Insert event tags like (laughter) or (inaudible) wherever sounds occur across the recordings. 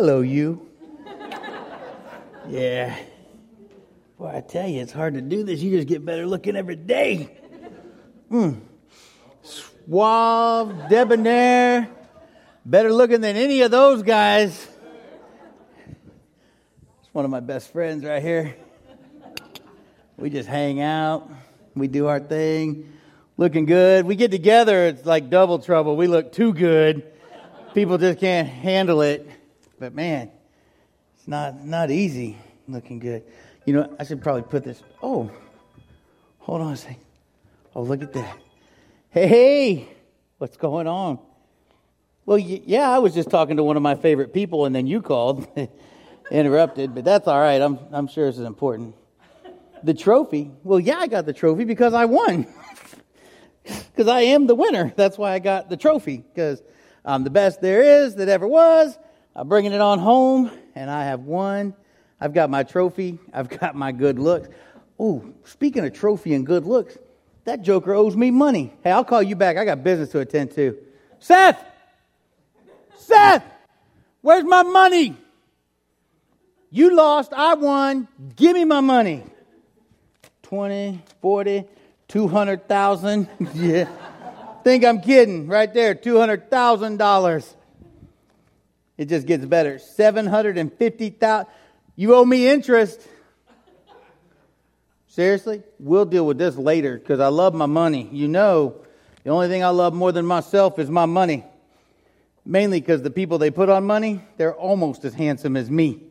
Hello, you. (laughs) yeah. Boy, I tell you, it's hard to do this. You just get better looking every day. Mm. Suave, debonair, better looking than any of those guys. It's one of my best friends right here. We just hang out, we do our thing, looking good. We get together, it's like double trouble. We look too good. People just can't handle it. But man, it's not not easy looking good. You know, I should probably put this. Oh, hold on a second. Oh, look at that. Hey, what's going on? Well, yeah, I was just talking to one of my favorite people, and then you called, (laughs) interrupted, but that's all right. I'm, I'm sure this is important. The trophy. Well, yeah, I got the trophy because I won. (laughs) Because I am the winner. That's why I got the trophy. Because I'm the best there is that ever was. I'm bringing it on home, and I have won. I've got my trophy. I've got my good looks. Oh, speaking of trophy and good looks, that joker owes me money. Hey, I'll call you back. I got business to attend to. Seth! Seth! Where's my money? You lost, I won. Give me my money. 20, 40, 200,000. (laughs) yeah. Think I'm kidding. Right there, $200,000. It just gets better. 750,000. You owe me interest. Seriously? We'll deal with this later because I love my money. You know, the only thing I love more than myself is my money. Mainly because the people they put on money, they're almost as handsome as me.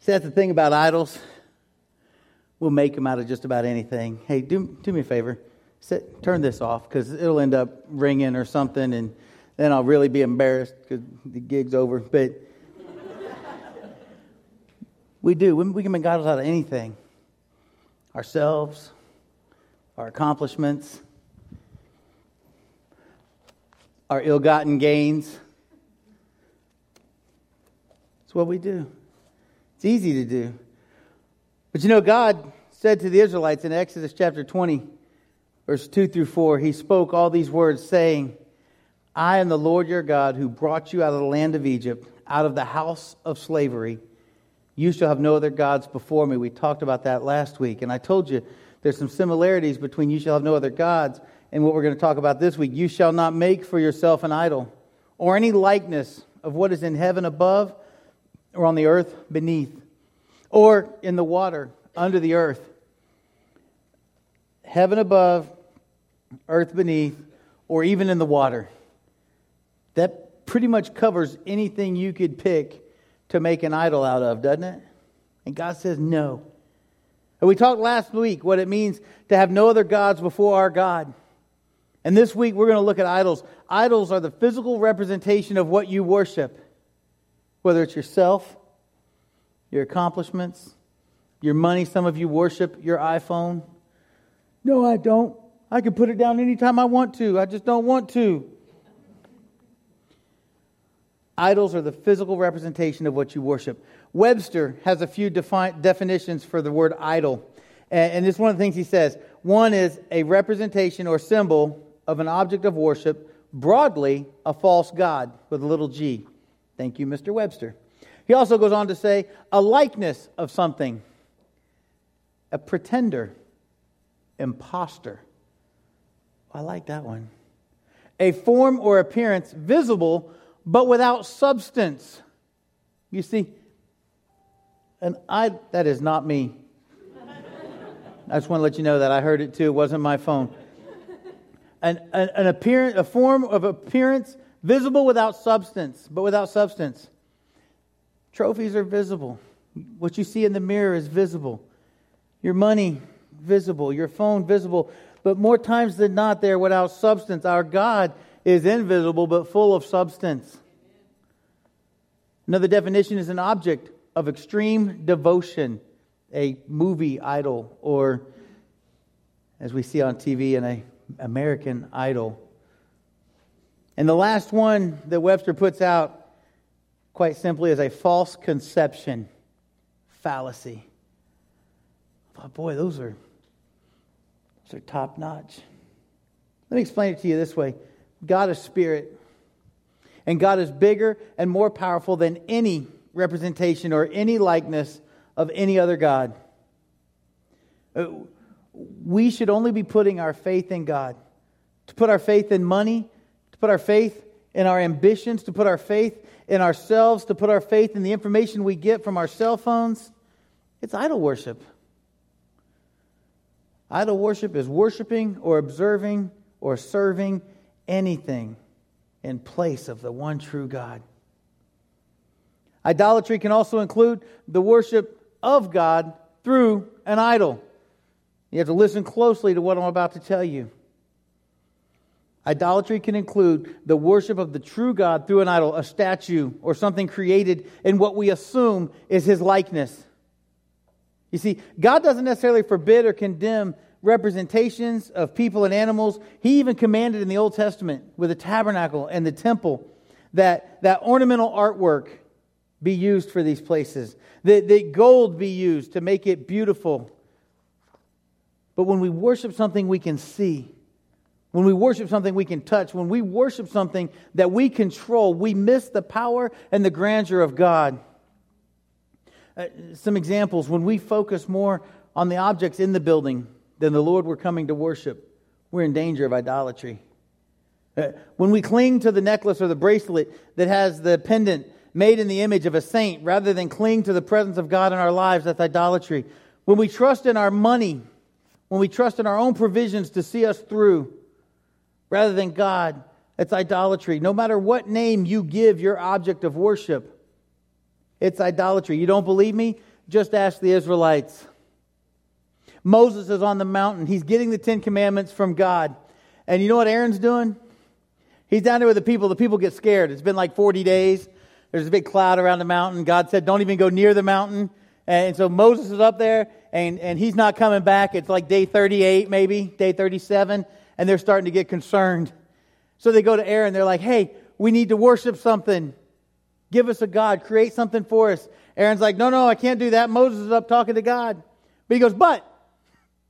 See, that's the thing about idols. We'll make them out of just about anything. Hey, do, do me a favor. Seth, turn this off because it'll end up ringing or something, and then I'll really be embarrassed because the gig's over. But (laughs) we do. We can make idols out of anything ourselves, our accomplishments, our ill gotten gains. It's what we do. It's easy to do. But you know, God said to the Israelites in Exodus chapter 20, verse 2 through 4, He spoke all these words, saying, I am the Lord your God who brought you out of the land of Egypt, out of the house of slavery. You shall have no other gods before me. We talked about that last week. And I told you there's some similarities between you shall have no other gods and what we're going to talk about this week. You shall not make for yourself an idol or any likeness of what is in heaven above or on the earth beneath, or in the water under the earth. Heaven above, earth beneath, or even in the water. That pretty much covers anything you could pick to make an idol out of, doesn't it? And God says no. And we talked last week what it means to have no other gods before our God. And this week we're going to look at idols. Idols are the physical representation of what you worship whether it's yourself, your accomplishments, your money. Some of you worship your iPhone. No, I don't. I can put it down anytime I want to. I just don't want to. Idols are the physical representation of what you worship. Webster has a few defi- definitions for the word idol. And, and is one of the things he says. One is a representation or symbol of an object of worship, broadly, a false god with a little g. Thank you, Mr. Webster. He also goes on to say a likeness of something, a pretender, impostor. I like that one. A form or appearance visible but without substance. You see, and I that is not me. I just want to let you know that I heard it too. It wasn't my phone. An, an, an appearance, a form of appearance Visible without substance, but without substance. Trophies are visible. What you see in the mirror is visible. Your money, visible. Your phone, visible. But more times than not, they're without substance. Our God is invisible, but full of substance. Another definition is an object of extreme devotion, a movie idol, or as we see on TV, an American idol. And the last one that Webster puts out, quite simply, is a false conception fallacy. Oh, boy, those are So top notch. Let me explain it to you this way God is spirit, and God is bigger and more powerful than any representation or any likeness of any other God. Uh, we should only be putting our faith in God. To put our faith in money, to put our faith in our ambitions, to put our faith in ourselves, to put our faith in the information we get from our cell phones, it's idol worship. Idol worship is worshiping or observing or serving anything in place of the one true God. Idolatry can also include the worship of God through an idol. You have to listen closely to what I'm about to tell you. Idolatry can include the worship of the true God through an idol, a statue, or something created in what we assume is his likeness. You see, God doesn't necessarily forbid or condemn representations of people and animals. He even commanded in the Old Testament with the tabernacle and the temple that, that ornamental artwork be used for these places, that, that gold be used to make it beautiful. But when we worship something we can see, when we worship something we can touch, when we worship something that we control, we miss the power and the grandeur of God. Uh, some examples when we focus more on the objects in the building than the Lord we're coming to worship, we're in danger of idolatry. Uh, when we cling to the necklace or the bracelet that has the pendant made in the image of a saint rather than cling to the presence of God in our lives, that's idolatry. When we trust in our money, when we trust in our own provisions to see us through, rather than God. It's idolatry. No matter what name you give your object of worship, it's idolatry. You don't believe me? Just ask the Israelites. Moses is on the mountain. He's getting the Ten Commandments from God. And you know what Aaron's doing? He's down there with the people. The people get scared. It's been like 40 days. There's a big cloud around the mountain. God said, don't even go near the mountain. And so Moses is up there and, and he's not coming back. It's like day 38, maybe, day 37 and they're starting to get concerned. So they go to Aaron. They're like, hey, we need to worship something. Give us a God. Create something for us. Aaron's like, no, no, I can't do that. Moses is up talking to God. But he goes, but. (laughs)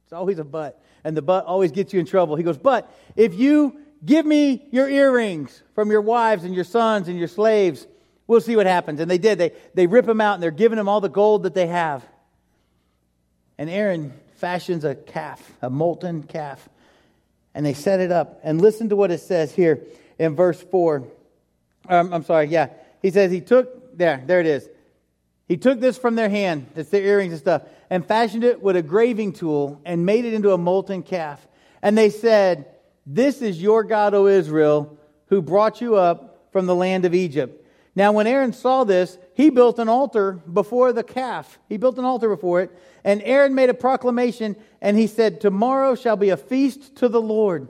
It's always a but. And the but always gets you in trouble. He goes, but if you give me your earrings from your wives and your sons and your slaves, we'll see what happens. And they did. They, they rip them out and they're giving them all the gold that they have. And Aaron fashions a calf, a molten calf and they set it up. And listen to what it says here in verse 4. Um, I'm sorry, yeah. He says he took, there, there it is. He took this from their hand, that's their earrings and stuff, and fashioned it with a graving tool and made it into a molten calf. And they said, This is your God, O Israel, who brought you up from the land of Egypt. Now, when Aaron saw this, he built an altar before the calf. He built an altar before it. And Aaron made a proclamation, and he said, Tomorrow shall be a feast to the Lord.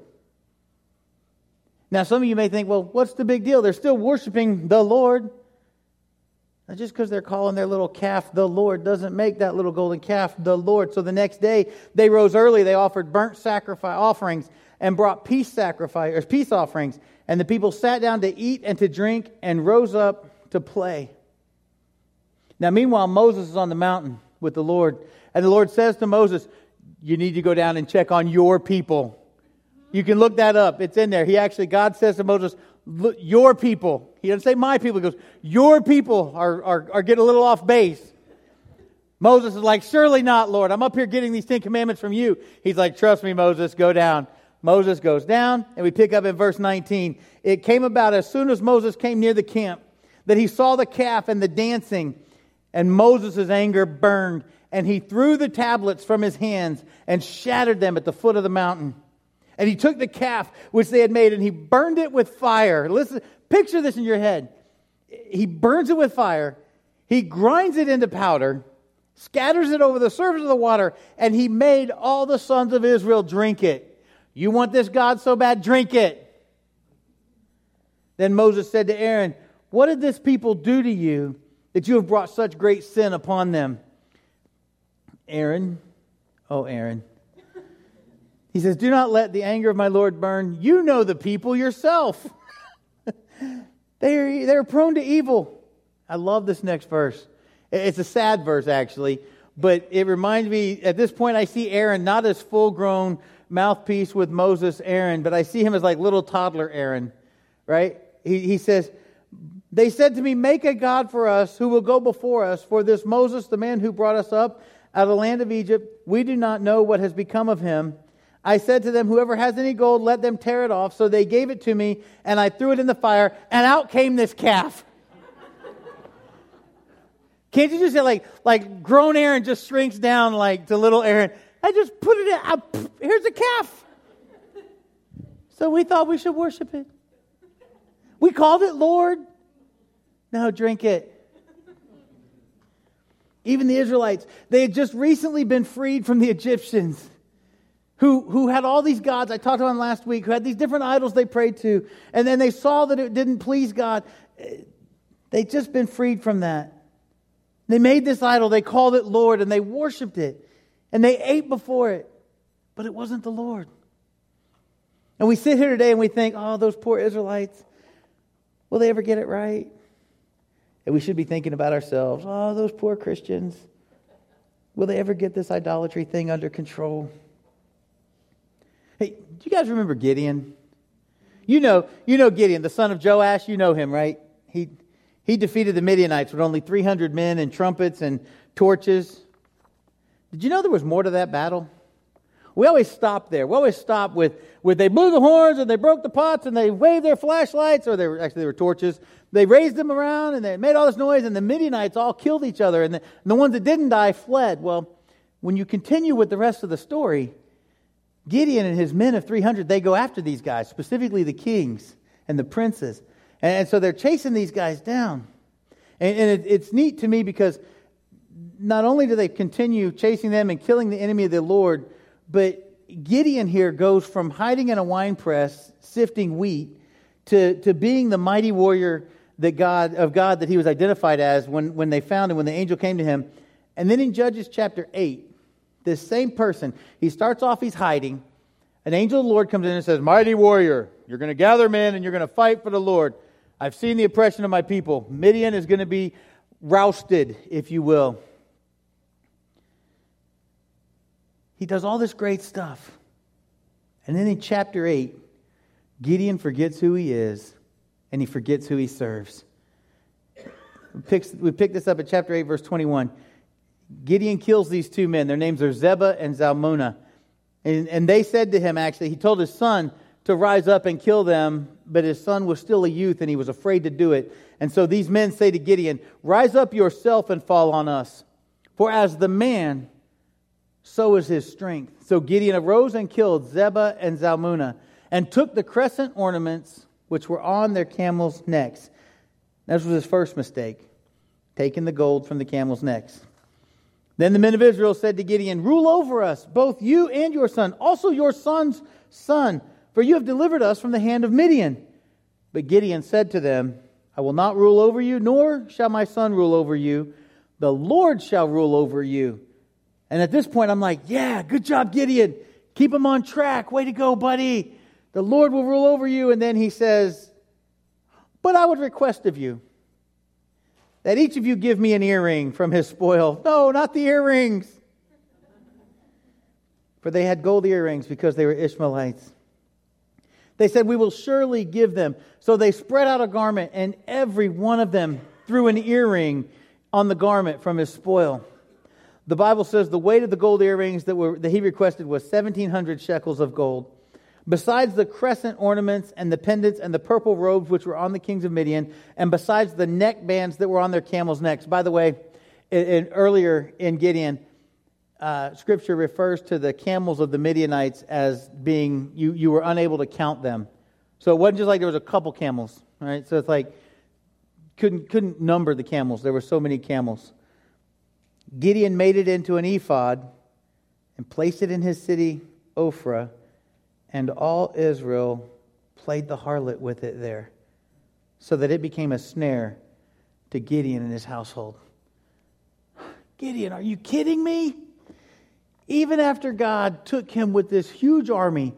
Now, some of you may think, well, what's the big deal? They're still worshiping the Lord. Now, just because they're calling their little calf the Lord doesn't make that little golden calf the Lord. So the next day, they rose early. They offered burnt sacrifice offerings and brought peace sacrifice or peace offerings. And the people sat down to eat and to drink and rose up to play. Now, meanwhile, Moses is on the mountain with the Lord. And the Lord says to Moses, You need to go down and check on your people. You can look that up. It's in there. He actually, God says to Moses, Your people. He doesn't say my people. He goes, Your people are, are, are getting a little off base. Moses is like, Surely not, Lord. I'm up here getting these Ten Commandments from you. He's like, Trust me, Moses, go down. Moses goes down, and we pick up in verse 19. It came about as soon as Moses came near the camp that he saw the calf and the dancing, and Moses' anger burned, and he threw the tablets from his hands and shattered them at the foot of the mountain. And he took the calf which they had made and he burned it with fire. Listen, picture this in your head. He burns it with fire, he grinds it into powder, scatters it over the surface of the water, and he made all the sons of Israel drink it. You want this God so bad? Drink it. Then Moses said to Aaron, What did this people do to you that you have brought such great sin upon them? Aaron, oh, Aaron. He says, Do not let the anger of my Lord burn. You know the people yourself. (laughs) they're, they're prone to evil. I love this next verse. It's a sad verse, actually, but it reminds me at this point, I see Aaron not as full grown mouthpiece with Moses, Aaron, but I see him as like little toddler Aaron, right? He, he says, They said to me, Make a God for us who will go before us, for this Moses, the man who brought us up out of the land of Egypt, we do not know what has become of him. I said to them, Whoever has any gold, let them tear it off. So they gave it to me, and I threw it in the fire, and out came this calf. Can't you just say, like, like grown Aaron just shrinks down like to little Aaron? I just put it in, I, here's a calf. So we thought we should worship it. We called it Lord. No, drink it. Even the Israelites, they had just recently been freed from the Egyptians who, who had all these gods I talked about last week, who had these different idols they prayed to, and then they saw that it didn't please God. They'd just been freed from that. They made this idol, they called it Lord, and they worshiped it, and they ate before it, but it wasn't the Lord. And we sit here today and we think, oh, those poor Israelites, will they ever get it right? And we should be thinking about ourselves, oh, those poor Christians, will they ever get this idolatry thing under control? Hey, do you guys remember Gideon? You know, you know Gideon, the son of Joash. You know him, right? He he defeated the Midianites with only 300 men and trumpets and torches. Did you know there was more to that battle? We always stop there. We always stop with, with they blew the horns and they broke the pots and they waved their flashlights, or they were actually they were torches. They raised them around and they made all this noise, and the Midianites all killed each other, and the, and the ones that didn't die fled. Well, when you continue with the rest of the story, Gideon and his men of 300, they go after these guys, specifically the kings and the princes. And, so they're chasing these guys down. And, and it, it's neat to me because not only do they continue chasing them and killing the enemy of the Lord, but Gideon here goes from hiding in a wine press, sifting wheat, to, to being the mighty warrior that God, of God that he was identified as when, when they found him, when the angel came to him. And then in Judges chapter 8, this same person, he starts off, he's hiding. An angel of the Lord comes in and says, Mighty warrior, you're going to gather men and you're going to fight for the Lord. I've seen the oppression of my people. Midian is going to be rousted, if you will. He does all this great stuff. And then in chapter 8, Gideon forgets who he is and he forgets who he serves. We pick, we pick this up at chapter 8, verse 21. Gideon kills these two men. Their names are Zebah and Zalmunna. And, and they said to him, actually, he told his son to rise up and kill them, but his son was still a youth and he was afraid to do it. And so these men say to Gideon, Rise up yourself and fall on us. For as the man, so is his strength. So Gideon arose and killed Zebah and Zalmunna and took the crescent ornaments which were on their camels' necks. This was his first mistake, taking the gold from the camels' necks. Then the men of Israel said to Gideon, Rule over us, both you and your son, also your son's son, for you have delivered us from the hand of Midian. But Gideon said to them, I will not rule over you, nor shall my son rule over you. The Lord shall rule over you. And at this point, I'm like, Yeah, good job, Gideon. Keep him on track. Way to go, buddy. The Lord will rule over you. And then he says, But I would request of you that each of you give me an earring from his spoil. No, not the earrings. For they had gold earrings because they were Ishmaelites. They said, We will surely give them. So they spread out a garment, and every one of them threw an earring on the garment from his spoil. The Bible says the weight of the gold earrings that, were, that he requested was 1,700 shekels of gold. Besides the crescent ornaments and the pendants and the purple robes which were on the kings of Midian, and besides the neck bands that were on their camels' necks. By the way, in, in, earlier in Gideon, uh, scripture refers to the camels of the Midianites as being, you, you were unable to count them. So it wasn't just like there was a couple camels, right? So it's like, couldn't, couldn't number the camels. There were so many camels. Gideon made it into an ephod and placed it in his city, Ophrah and all Israel played the harlot with it there, so that it became a snare to Gideon and his household. (sighs) Gideon, are you kidding me? Even after God took him with this huge army,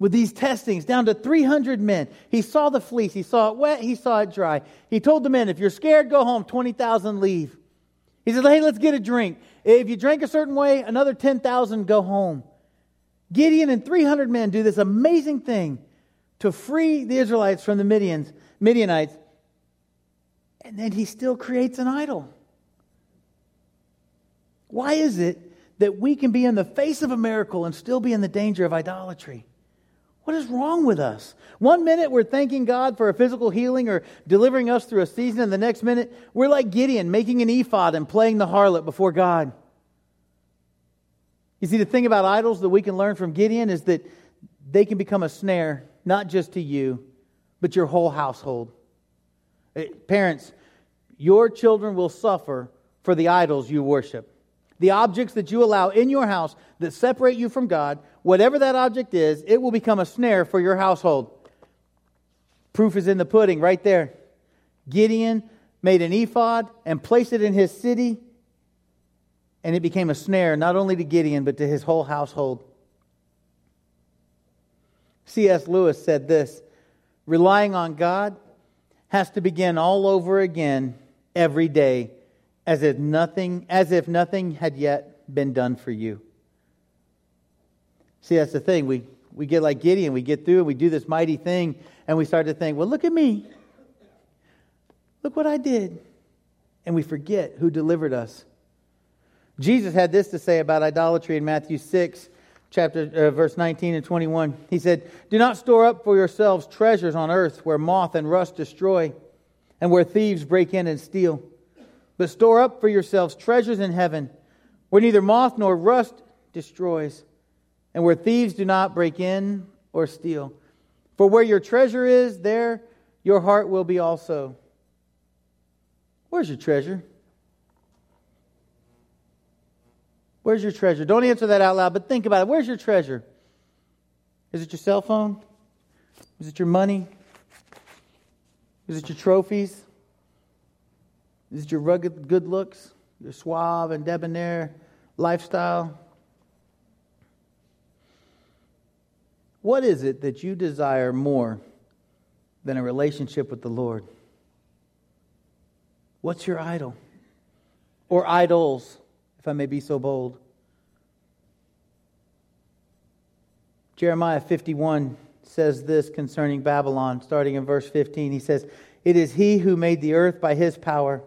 with these testings down to 300 men, he saw the fleece, he saw it wet, he saw it dry. He told the men, if you're scared, go home, 20,000 leave. He says, hey, let's get a drink. If you drink a certain way, another 10,000 go home. Gideon and 300 men do this amazing thing to free the Israelites from the Midians, Midianites, and then he still creates an idol. Why is it that we can be in the face of a miracle and still be in the danger of idolatry? What is wrong with us? One minute we're thanking God for a physical healing or delivering us through a season, and the next minute we're like Gideon, making an ephod and playing the harlot before God. You see, the thing about idols that we can learn from Gideon is that they can become a snare, not just to you, but your whole household. Eh, parents, your children will suffer for the idols you worship. The objects that you allow in your house that separate you from God, whatever that object is, it will become a snare for your household. Proof is in the pudding right there. Gideon made an ephod and placed it in his city, and it became a snare not only to Gideon, but to his whole household. C.S. Lewis said this relying on God has to begin all over again every day as if nothing as if nothing had yet been done for you. See, that's the thing. We we get like Gideon, we get through and we do this mighty thing, and we start to think, well, look at me. Look what I did. And we forget who delivered us. Jesus had this to say about idolatry in Matthew 6, chapter uh, verse 19 and 21. He said, "Do not store up for yourselves treasures on earth where moth and rust destroy and where thieves break in and steal. But store up for yourselves treasures in heaven, where neither moth nor rust destroys, and where thieves do not break in or steal. For where your treasure is, there your heart will be also. Where's your treasure? Where's your treasure? Don't answer that out loud, but think about it. Where's your treasure? Is it your cell phone? Is it your money? Is it your trophies? Is it your rugged good looks, your suave and debonair lifestyle? What is it that you desire more than a relationship with the Lord? What's your idol? Or idols, if I may be so bold? Jeremiah 51 says this concerning Babylon, starting in verse 15. He says, It is he who made the earth by his power,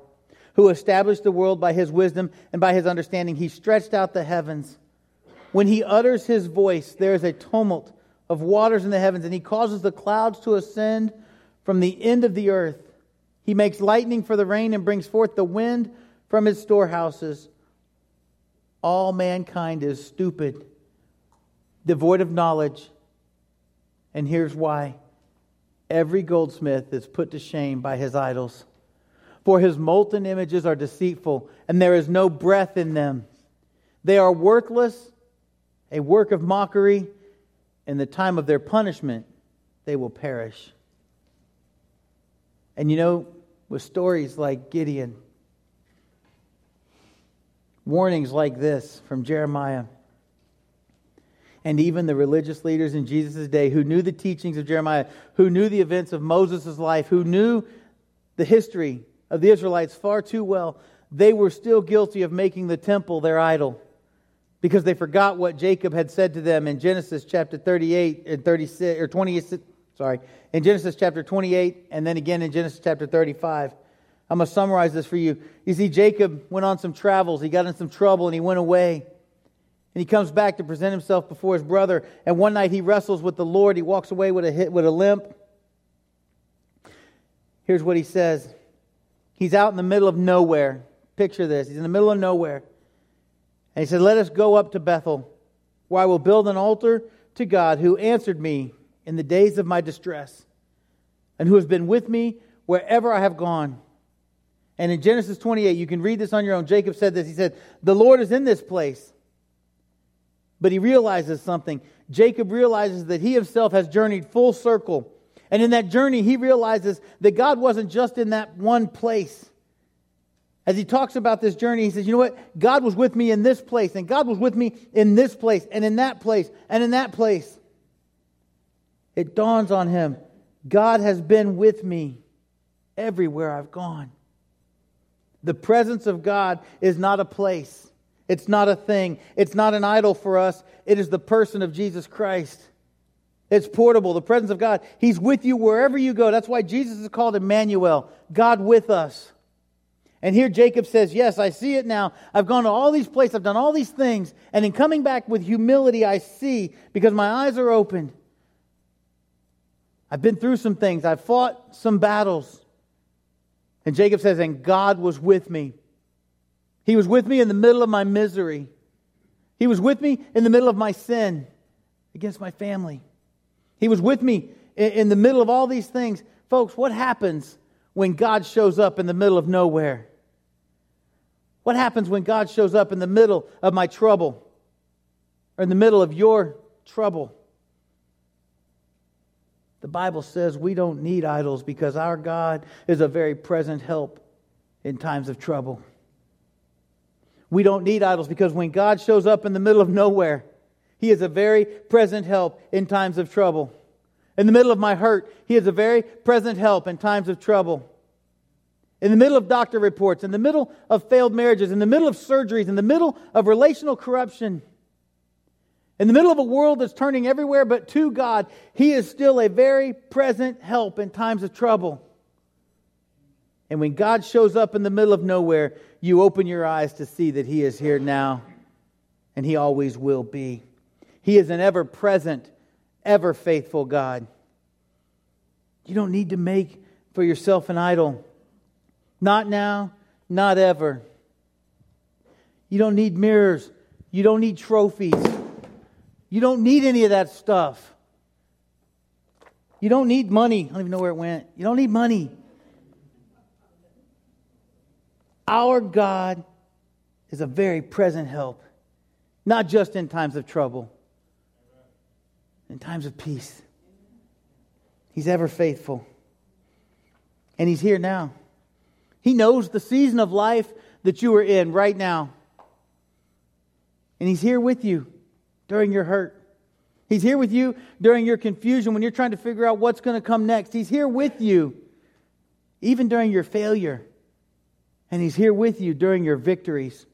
who established the world by his wisdom and by his understanding. He stretched out the heavens. When he utters his voice, there is a tumult of waters in the heavens, and he causes the clouds to ascend from the end of the earth. He makes lightning for the rain and brings forth the wind from his storehouses. All mankind is stupid, devoid of knowledge. And here's why every goldsmith is put to shame by his idols. For his molten images are deceitful, and there is no breath in them. They are worthless, a work of mockery. In the time of their punishment, they will perish. And you know, with stories like Gideon, warnings like this from Jeremiah, and even the religious leaders in Jesus' day who knew the teachings of Jeremiah, who knew the events of Moses' life, who knew the history of the Israelites far too well, they were still guilty of making the temple their idol because they forgot what Jacob had said to them in Genesis chapter 38 and 36 or 26 sorry in Genesis chapter 28 and then again in Genesis chapter 35 I'm going to summarize this for you you see Jacob went on some travels he got in some trouble and he went away and he comes back to present himself before his brother. And one night he wrestles with the Lord. He walks away with a hit, with a limp. Here's what he says. He's out in the middle of nowhere. Picture this. He's in the middle of nowhere. And he said, Let us go up to Bethel, where I will build an altar to God who answered me in the days of my distress, and who has been with me wherever I have gone. And in Genesis 28, you can read this on your own. Jacob said this. He said, The Lord is in this place but he realizes something. Jacob realizes that he himself has journeyed full circle. And in that journey, he realizes that God wasn't just in that one place. As he talks about this journey, he says, You know what? God was with me in this place, and God was with me in this place, and in that place, and in that place. It dawns on him God has been with me everywhere I've gone. The presence of God is not a place, It's not a thing. It's not an idol for us. It is the person of Jesus Christ. It's portable, the presence of God. He's with you wherever you go. That's why Jesus is called Emmanuel, God with us. And here Jacob says, Yes, I see it now. I've gone to all these places, I've done all these things. And in coming back with humility, I see because my eyes are opened. I've been through some things, I've fought some battles. And Jacob says, And God was with me. He was with me in the middle of my misery. He was with me in the middle of my sin against my family. He was with me in the middle of all these things. Folks, what happens when God shows up in the middle of nowhere? What happens when God shows up in the middle of my trouble or in the middle of your trouble? The Bible says we don't need idols because our God is a very present help in times of trouble. We don't need idols because when God shows up in the middle of nowhere, He is a very present help in times of trouble. In the middle of my hurt, He is a very present help in times of trouble. In the middle of doctor reports, in the middle of failed marriages, in the middle of surgeries, in the middle of relational corruption, in the middle of a world that's turning everywhere but to God, He is still a very present help in times of trouble. And when God shows up in the middle of nowhere, you open your eyes to see that He is here now, and He always will be. He is an ever present, ever faithful God. You don't need to make for yourself an idol. Not now, not ever. You don't need mirrors. You don't need trophies. You don't need any of that stuff. You don't need money. I don't even know where it went. You don't need money. Our God is a very present help, not just in times of trouble, in times of peace. He's ever faithful. And He's here now. He knows the season of life that you are in right now. And He's here with you during your hurt. He's here with you during your confusion when you're trying to figure out what's going to come next. He's here with you even during your failure. And He's here with you during your victories.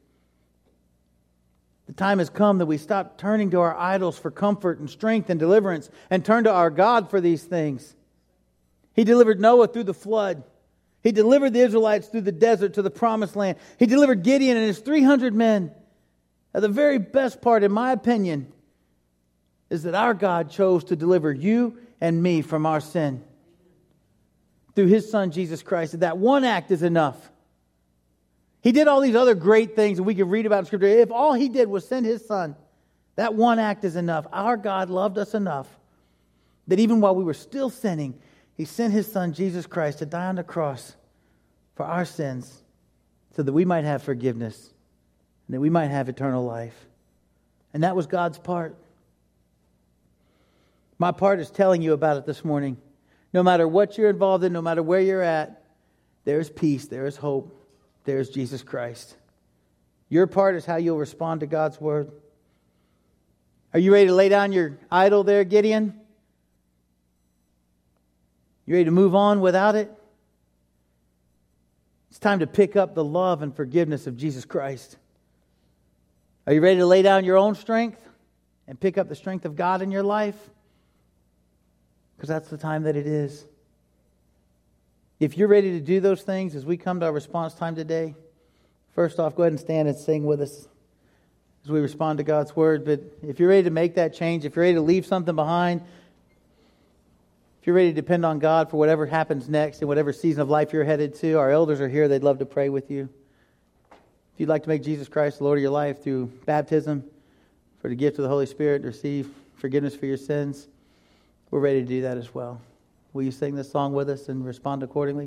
The time has come that we stop turning to our idols for comfort and strength and deliverance and turn to our God for these things. He delivered Noah through the flood. He delivered the Israelites through the desert to the promised land. He delivered Gideon and his 300 men. Now, the very best part, in my opinion, is that our God chose to deliver you and me from our sin through his son, Jesus Christ. That one act is enough. He did all these other great things that we can read about in Scripture. If all he did was send his son, that one act is enough. Our God loved us enough that even while we were still sinning, he sent his son, Jesus Christ, to die on the cross for our sins so that we might have forgiveness and that we might have eternal life. And that was God's part. My part is telling you about it this morning. No matter what you're involved in, no matter where you're at, there's peace, there is hope, there's Jesus Christ. Your part is how you'll respond to God's word. Are you ready to lay down your idol there, Gideon? You ready to move on without it? It's time to pick up the love and forgiveness of Jesus Christ. Are you ready to lay down your own strength and pick up the strength of God in your life? Because that's the time that it is. If you're ready to do those things as we come to our response time today, first off, go ahead and stand and sing with us as we respond to God's word. But if you're ready to make that change, if you're ready to leave something behind, you're ready to depend on God for whatever happens next in whatever season of life you're headed to, our elders are here. They'd love to pray with you. If you'd like to make Jesus Christ the Lord of your life through baptism, for the gift of the Holy Spirit, receive forgiveness for your sins, we're ready to do that as well. Will you sing this song with us and respond accordingly?